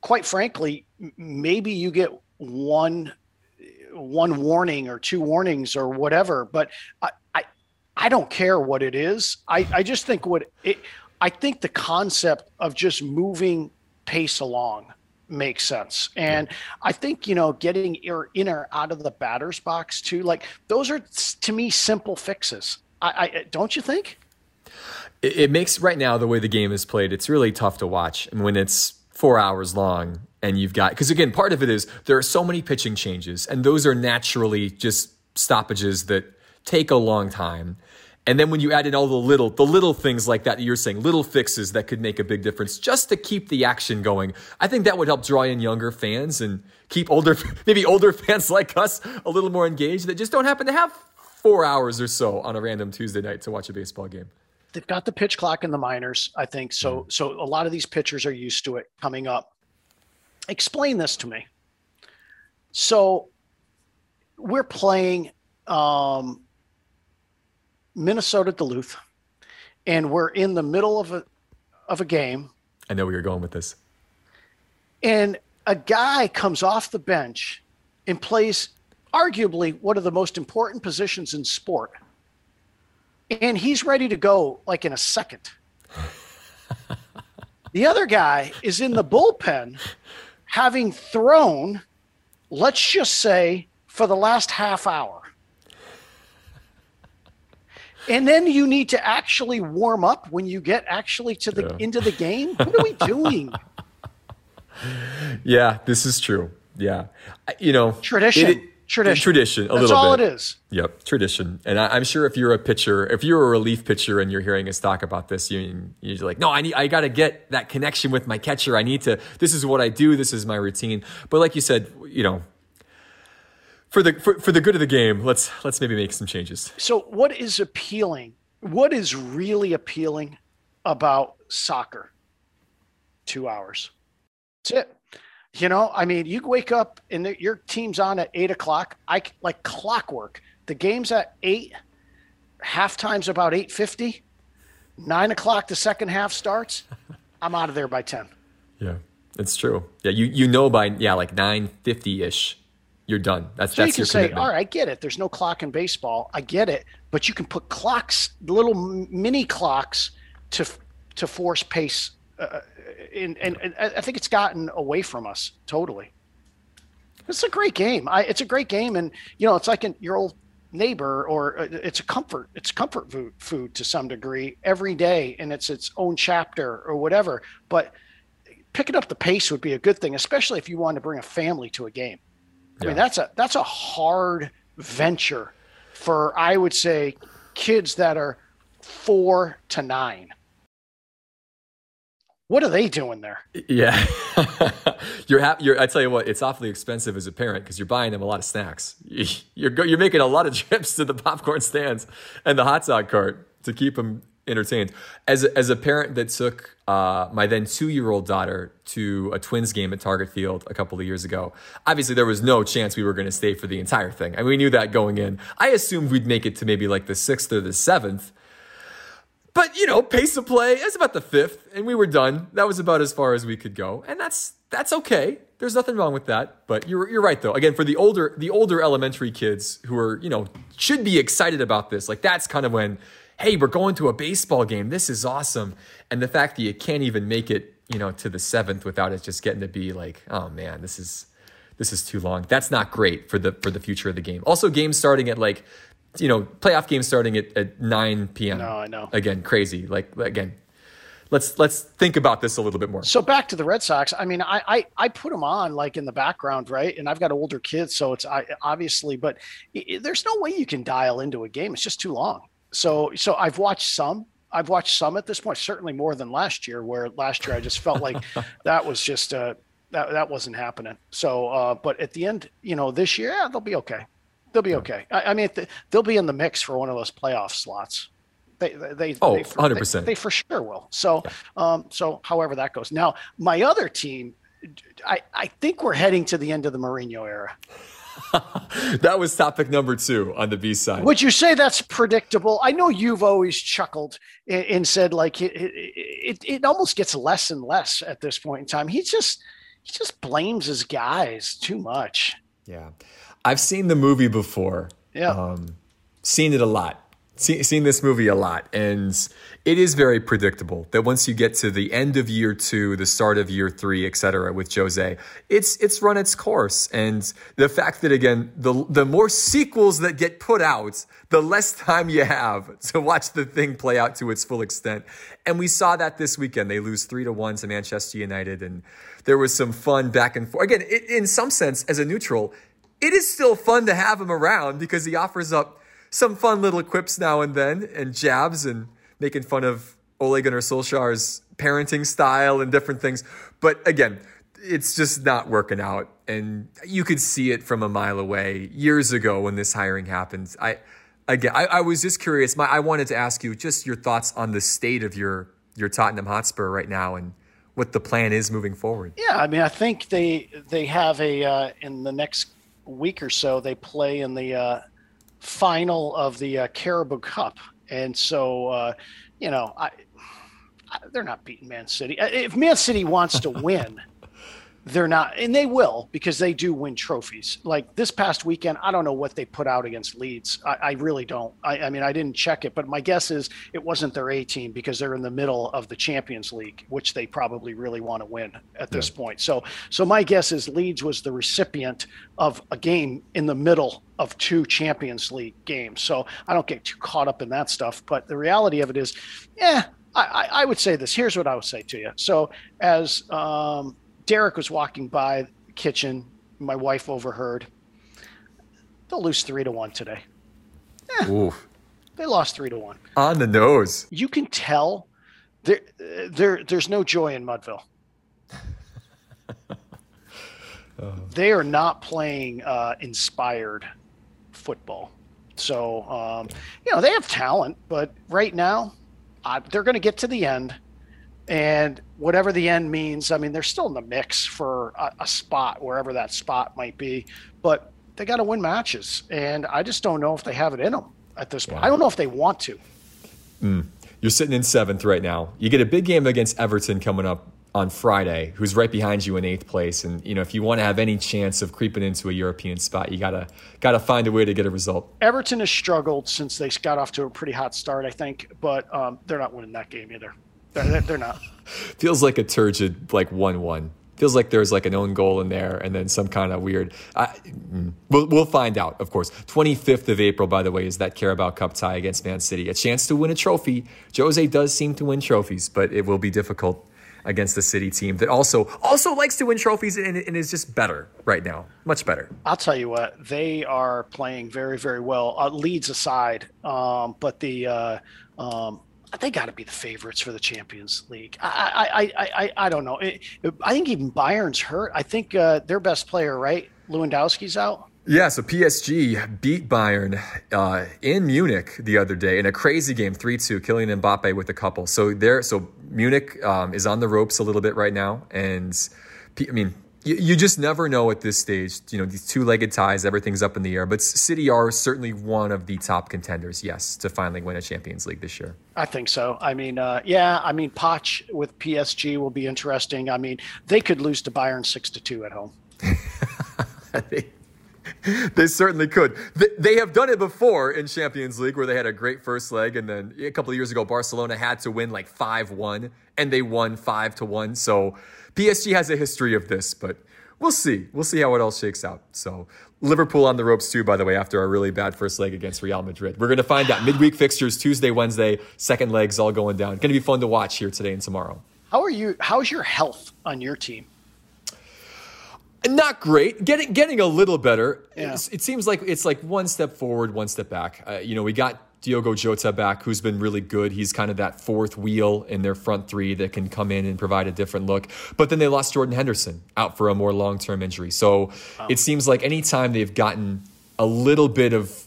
quite frankly, maybe you get one one warning or two warnings or whatever, but I I, I don't care what it is. I, I just think what it I think the concept of just moving pace along makes sense. And I think, you know, getting in or out of the batter's box too, like those are to me simple fixes. I, I eh, don't you think? It, it, makes right now the way the game is played, it's really tough to watch. And when it's four hours long and you've got, because again, part of it is there are so many pitching changes, and those are naturally just stoppages that take a long time. And then when you add in all the little, the little things like that, you're saying little fixes that could make a big difference just to keep the action going. I think that would help draw in younger fans and keep older, maybe older fans like us a little more engaged that just don't happen to have four hours or so on a random Tuesday night to watch a baseball game. They've got the pitch clock in the minors, I think. So, mm. so a lot of these pitchers are used to it coming up. Explain this to me. So we're playing, um, Minnesota Duluth, and we're in the middle of a of a game. I know where you're going with this. And a guy comes off the bench and plays arguably one of the most important positions in sport. And he's ready to go like in a second. the other guy is in the bullpen having thrown, let's just say, for the last half hour and then you need to actually warm up when you get actually to the yeah. into the game. What are we doing? yeah, this is true. Yeah, you know, tradition. It, tradition. Tradition. A That's little all bit. it is. Yep, tradition. And I, am sure if you're a pitcher, if you're a relief pitcher and you're hearing us talk about this, you, you're like, no, I need, I got to get that connection with my catcher. I need to. This is what I do. This is my routine. But like you said, you know, for the for, for the good of the game, let's let's maybe make some changes. So, what is appealing? What is really appealing about soccer? Two hours. That's it. You know, I mean, you wake up and the, your team's on at eight o'clock. I like clockwork. The game's at eight. Halftime's about eight fifty. Nine o'clock, the second half starts. I'm out of there by ten. Yeah, it's true. Yeah, you you know by yeah like nine fifty ish you're done. That's so that's you can say, all right, I get it. There's no clock in baseball. I get it, but you can put clocks, little mini clocks, to to force pace. Uh, and, and, and I think it's gotten away from us totally. It's a great game. I, it's a great game, and you know, it's like an, your old neighbor, or uh, it's a comfort. It's comfort food, food to some degree every day, and it's its own chapter or whatever. But picking up the pace would be a good thing, especially if you want to bring a family to a game. I mean, that's a that's a hard venture for I would say kids that are four to nine. What are they doing there? Yeah, you're happy. You're, I tell you what, it's awfully expensive as a parent because you're buying them a lot of snacks. You're you're making a lot of trips to the popcorn stands and the hot dog cart to keep them entertained. As as a parent that took uh, my then two year old daughter to a Twins game at Target Field a couple of years ago, obviously there was no chance we were going to stay for the entire thing. I mean, we knew that going in. I assumed we'd make it to maybe like the sixth or the seventh. But you know, pace of play is about the fifth, and we were done. That was about as far as we could go, and that's that's okay. There's nothing wrong with that. But you're you're right though. Again, for the older the older elementary kids who are you know should be excited about this, like that's kind of when, hey, we're going to a baseball game. This is awesome, and the fact that you can't even make it you know to the seventh without it just getting to be like, oh man, this is this is too long. That's not great for the for the future of the game. Also, games starting at like you know, playoff games starting at, at 9 p.m. No, I know. Again, crazy. Like again, let's let's think about this a little bit more. So back to the Red Sox. I mean, I I, I put them on like in the background, right? And I've got older kids, so it's I, obviously, but it, there's no way you can dial into a game. It's just too long. So so I've watched some. I've watched some at this point, certainly more than last year. Where last year I just felt like that was just uh, that that wasn't happening. So, uh, but at the end, you know, this year, yeah, they'll be okay. They'll be okay. I, I mean, they'll be in the mix for one of those playoff slots. They, they, oh, they, 100%. They, they, for sure will. So, um, so however that goes. Now, my other team, I, I think we're heading to the end of the Mourinho era. that was topic number two on the B side. Would you say that's predictable? I know you've always chuckled and, said like it, it, it, almost gets less and less at this point in time. He just he just blames his guys too much. Yeah. I've seen the movie before. Yeah. Um, seen it a lot. See, seen this movie a lot. And it is very predictable that once you get to the end of year two, the start of year three, et cetera, with Jose, it's it's run its course. And the fact that again, the the more sequels that get put out, the less time you have to watch the thing play out to its full extent. And we saw that this weekend. They lose three to one to Manchester United, and there was some fun back and forth. Again, it, in some sense, as a neutral, it is still fun to have him around because he offers up some fun little quips now and then and jabs and making fun of Ole Gunnar Solskjaer's parenting style and different things. But again, it's just not working out. And you could see it from a mile away years ago when this hiring happened. I again I, I was just curious. My I wanted to ask you just your thoughts on the state of your your Tottenham Hotspur right now and what the plan is moving forward. Yeah, I mean I think they they have a uh, in the next week or so, they play in the uh, final of the uh, Carabao Cup, and so uh, you know, I, I, they're not beating Man City. Uh, if Man City wants to win, they're not, and they will because they do win trophies. Like this past weekend, I don't know what they put out against Leeds. I, I really don't. I, I, mean, I didn't check it, but my guess is it wasn't their A team because they're in the middle of the Champions League, which they probably really want to win at this yeah. point. So, so my guess is Leeds was the recipient of a game in the middle of two Champions League games. So I don't get too caught up in that stuff. But the reality of it is, yeah, I, I, would say this. Here's what I would say to you. So, as um, Derek was walking by the kitchen. My wife overheard. They'll lose three to one today. Yeah, they lost three to one. On the nose. You can tell there, there, there's no joy in Mudville. oh. They are not playing uh, inspired football. So, um, you know, they have talent, but right now, uh, they're going to get to the end and whatever the end means, I mean, they're still in the mix for a, a spot, wherever that spot might be. But they got to win matches. And I just don't know if they have it in them at this point. Yeah. I don't know if they want to. Mm. You're sitting in seventh right now. You get a big game against Everton coming up on Friday, who's right behind you in eighth place. And you know, if you want to have any chance of creeping into a European spot, you gotta gotta find a way to get a result. Everton has struggled since they got off to a pretty hot start, I think, but um, they're not winning that game either. They're, they're not. Feels like a turgid like one one. Feels like there's like an own goal in there, and then some kind of weird. I, mm, we'll, we'll find out, of course. 25th of April, by the way, is that Carabao Cup tie against Man City. A chance to win a trophy. Jose does seem to win trophies, but it will be difficult against the City team that also also likes to win trophies and, and, is just better right now, much better. I'll tell you what, they are playing very very well. Uh, Leeds aside, um, but the uh, um, they got to be the favorites for the Champions League. I I I I, I don't know. It, it, I think even Bayern's hurt. I think uh, their best player, right, Lewandowski's out. Yeah, so PSG beat Bayern uh, in Munich the other day in a crazy game, three two, Kylian Mbappe with a couple. So there, so Munich um, is on the ropes a little bit right now, and I mean you, you just never know at this stage. You know, these two legged ties, everything's up in the air. But City are certainly one of the top contenders, yes, to finally win a Champions League this year. I think so. I mean, uh, yeah, I mean, Poch with PSG will be interesting. I mean, they could lose to Bayern 6 to 2 at home. they, they certainly could. They, they, have done it before in Champions League where they had a great first leg. And then a couple of years ago, Barcelona had to win like 5 1, and they won 5 to 1. So, PSG has a history of this, but we'll see. We'll see how it all shakes out. So Liverpool on the ropes too, by the way, after a really bad first leg against Real Madrid. We're going to find out midweek fixtures Tuesday, Wednesday, second legs all going down. Going to be fun to watch here today and tomorrow. How are you? How's your health on your team? Not great. Getting getting a little better. Yeah. It seems like it's like one step forward, one step back. Uh, you know, we got Diogo Jota back, who's been really good. He's kind of that fourth wheel in their front three that can come in and provide a different look. But then they lost Jordan Henderson out for a more long term injury. So wow. it seems like anytime they've gotten a little bit of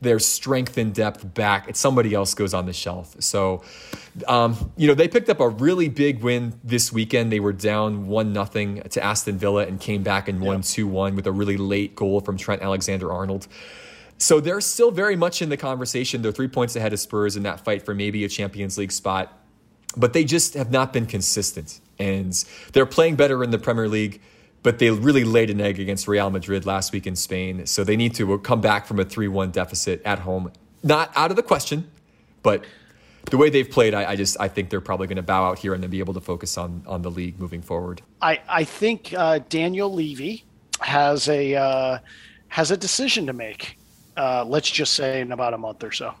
their strength and depth back, it's somebody else goes on the shelf. So, um, you know, they picked up a really big win this weekend. They were down one nothing to Aston Villa and came back and won two yep. one with a really late goal from Trent Alexander Arnold. So they're still very much in the conversation. They're three points ahead of Spurs in that fight for maybe a Champions League spot, but they just have not been consistent. And they're playing better in the Premier League, but they really laid an egg against Real Madrid last week in Spain. So they need to come back from a 3 1 deficit at home. Not out of the question, but the way they've played, I, I, just I think they're probably going to bow out here and then be able to focus on on the league moving forward. I I think uh, Daniel Levy has a uh, has a decision to make uh, let's just say in about a month or so.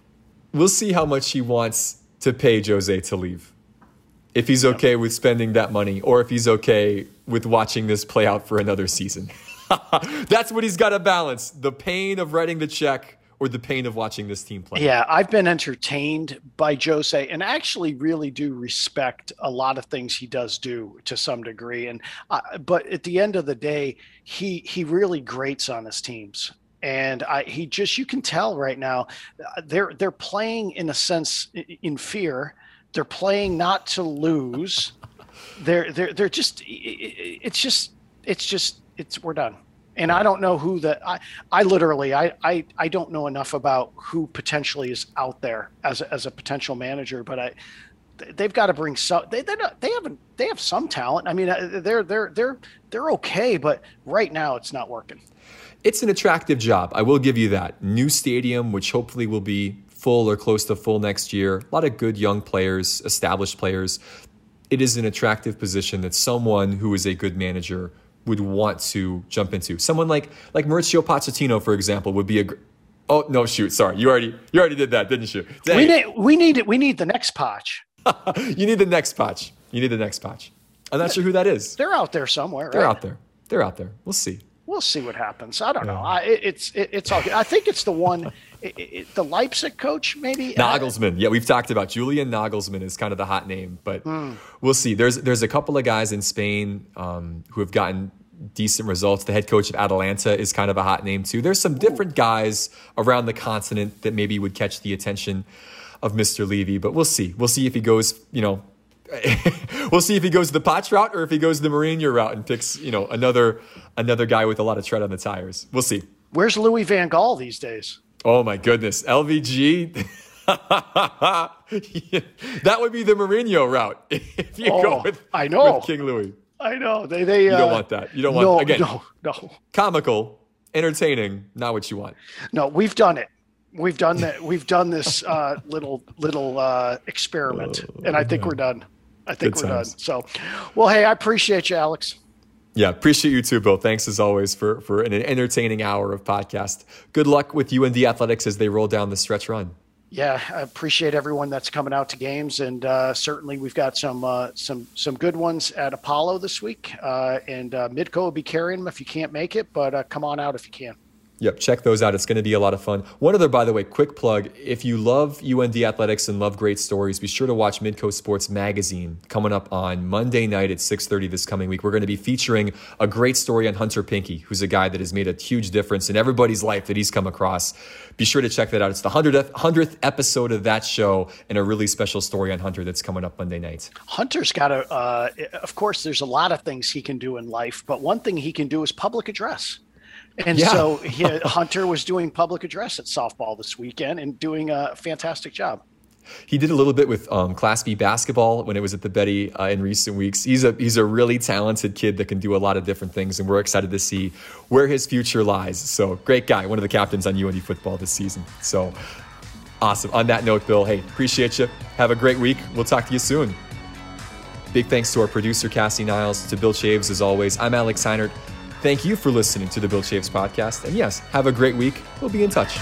We'll see how much he wants to pay Jose to leave. If he's okay yep. with spending that money, or if he's okay with watching this play out for another season. That's what he's got to balance the pain of writing the check or the pain of watching this team play. Yeah, I've been entertained by Jose and actually really do respect a lot of things he does do to some degree. And uh, but at the end of the day, he he really grates on his teams and I, he just you can tell right now uh, they're they're playing in a sense in fear. They're playing not to lose. They're they're they're just it's just it's just it's we're done. And I don't know who the I I literally I I I don't know enough about who potentially is out there as a, as a potential manager, but I they've got to bring some they they they haven't they have some talent. I mean uh, they're they're they're they're okay, but right now it's not working it's an attractive job. I will give you that. New stadium, which hopefully will be full or close to full next year. A lot of good young players, established players. It is an attractive position that someone who is a good manager would want to jump into. Someone like like Mauricio Pochettino, for example, would be a. Oh no! Shoot, sorry. You already you already did that, didn't you? Dang. We need we need it. We need the next Poch. you need the next Poch. You need the next Poch. I'm not sure who that is. They're out there somewhere. They're right? out there. They're out there. We'll see we'll see what happens. I don't yeah. know. I, it's it, it's all. Good. I think it's the one, it, it, the Leipzig coach maybe. Nagelsmann. Yeah, we've talked about Julian Nagelsmann is kind of the hot name, but mm. we'll see. There's there's a couple of guys in Spain um, who have gotten decent results. The head coach of Atalanta is kind of a hot name too. There's some different guys around the continent that maybe would catch the attention of Mr. Levy, but we'll see. We'll see if he goes, you know, we'll see if he goes the Poch route or if he goes the Mourinho route and picks, you know, another another guy with a lot of tread on the tires. We'll see. Where's Louis Van Gaal these days? Oh my goodness, LVG. that would be the Mourinho route if you oh, go with, I know. with King Louis. I know they they. You don't uh, want that. You don't want no, again. No, no. Comical, entertaining, not what you want. No, we've done it we've done that we've done this uh, little little uh, experiment and i think we're done I think Good we're times. done. So, well, hey, I appreciate you, Alex. Yeah, appreciate you too, Bill. Thanks as always for for an entertaining hour of podcast. Good luck with you and the Athletics as they roll down the stretch run. Yeah, I appreciate everyone that's coming out to games, and uh, certainly we've got some uh, some some good ones at Apollo this week. Uh, and uh, Midco will be carrying them if you can't make it, but uh, come on out if you can. Yep, check those out. It's going to be a lot of fun. One other, by the way, quick plug. If you love UND athletics and love great stories, be sure to watch Midco Sports Magazine coming up on Monday night at 6.30 this coming week. We're going to be featuring a great story on Hunter Pinke, who's a guy that has made a huge difference in everybody's life that he's come across. Be sure to check that out. It's the 100th, 100th episode of that show and a really special story on Hunter that's coming up Monday night. Hunter's got a, uh, of course, there's a lot of things he can do in life, but one thing he can do is public address. And yeah. so he, Hunter was doing public address at softball this weekend and doing a fantastic job. He did a little bit with um, Class B basketball when it was at the Betty uh, in recent weeks. He's a he's a really talented kid that can do a lot of different things, and we're excited to see where his future lies. So great guy, one of the captains on UND football this season. So awesome. On that note, Bill, hey, appreciate you. Have a great week. We'll talk to you soon. Big thanks to our producer Cassie Niles, to Bill Chaves as always. I'm Alex Heinert. Thank you for listening to the Bill Chaves podcast. And yes, have a great week. We'll be in touch.